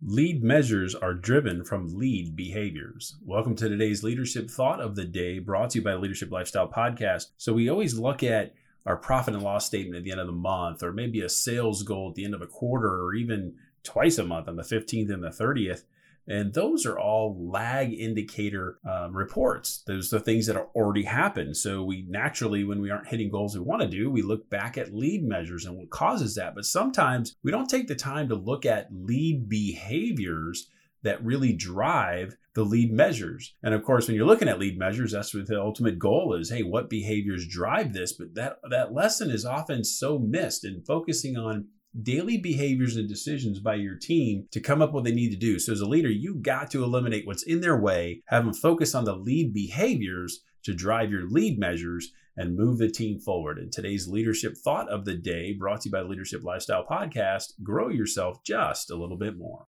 Lead measures are driven from lead behaviors. Welcome to today's leadership thought of the day brought to you by Leadership Lifestyle Podcast. So, we always look at our profit and loss statement at the end of the month, or maybe a sales goal at the end of a quarter, or even twice a month on the 15th and the 30th. And those are all lag indicator um, reports. Those are things that are already happened. So we naturally, when we aren't hitting goals we want to do, we look back at lead measures and what causes that. But sometimes we don't take the time to look at lead behaviors that really drive the lead measures. And of course, when you're looking at lead measures, that's what the ultimate goal is. Hey, what behaviors drive this? But that that lesson is often so missed in focusing on daily behaviors and decisions by your team to come up with what they need to do. So as a leader, you got to eliminate what's in their way, have them focus on the lead behaviors to drive your lead measures and move the team forward. And today's leadership thought of the day brought to you by the Leadership Lifestyle Podcast, grow yourself just a little bit more.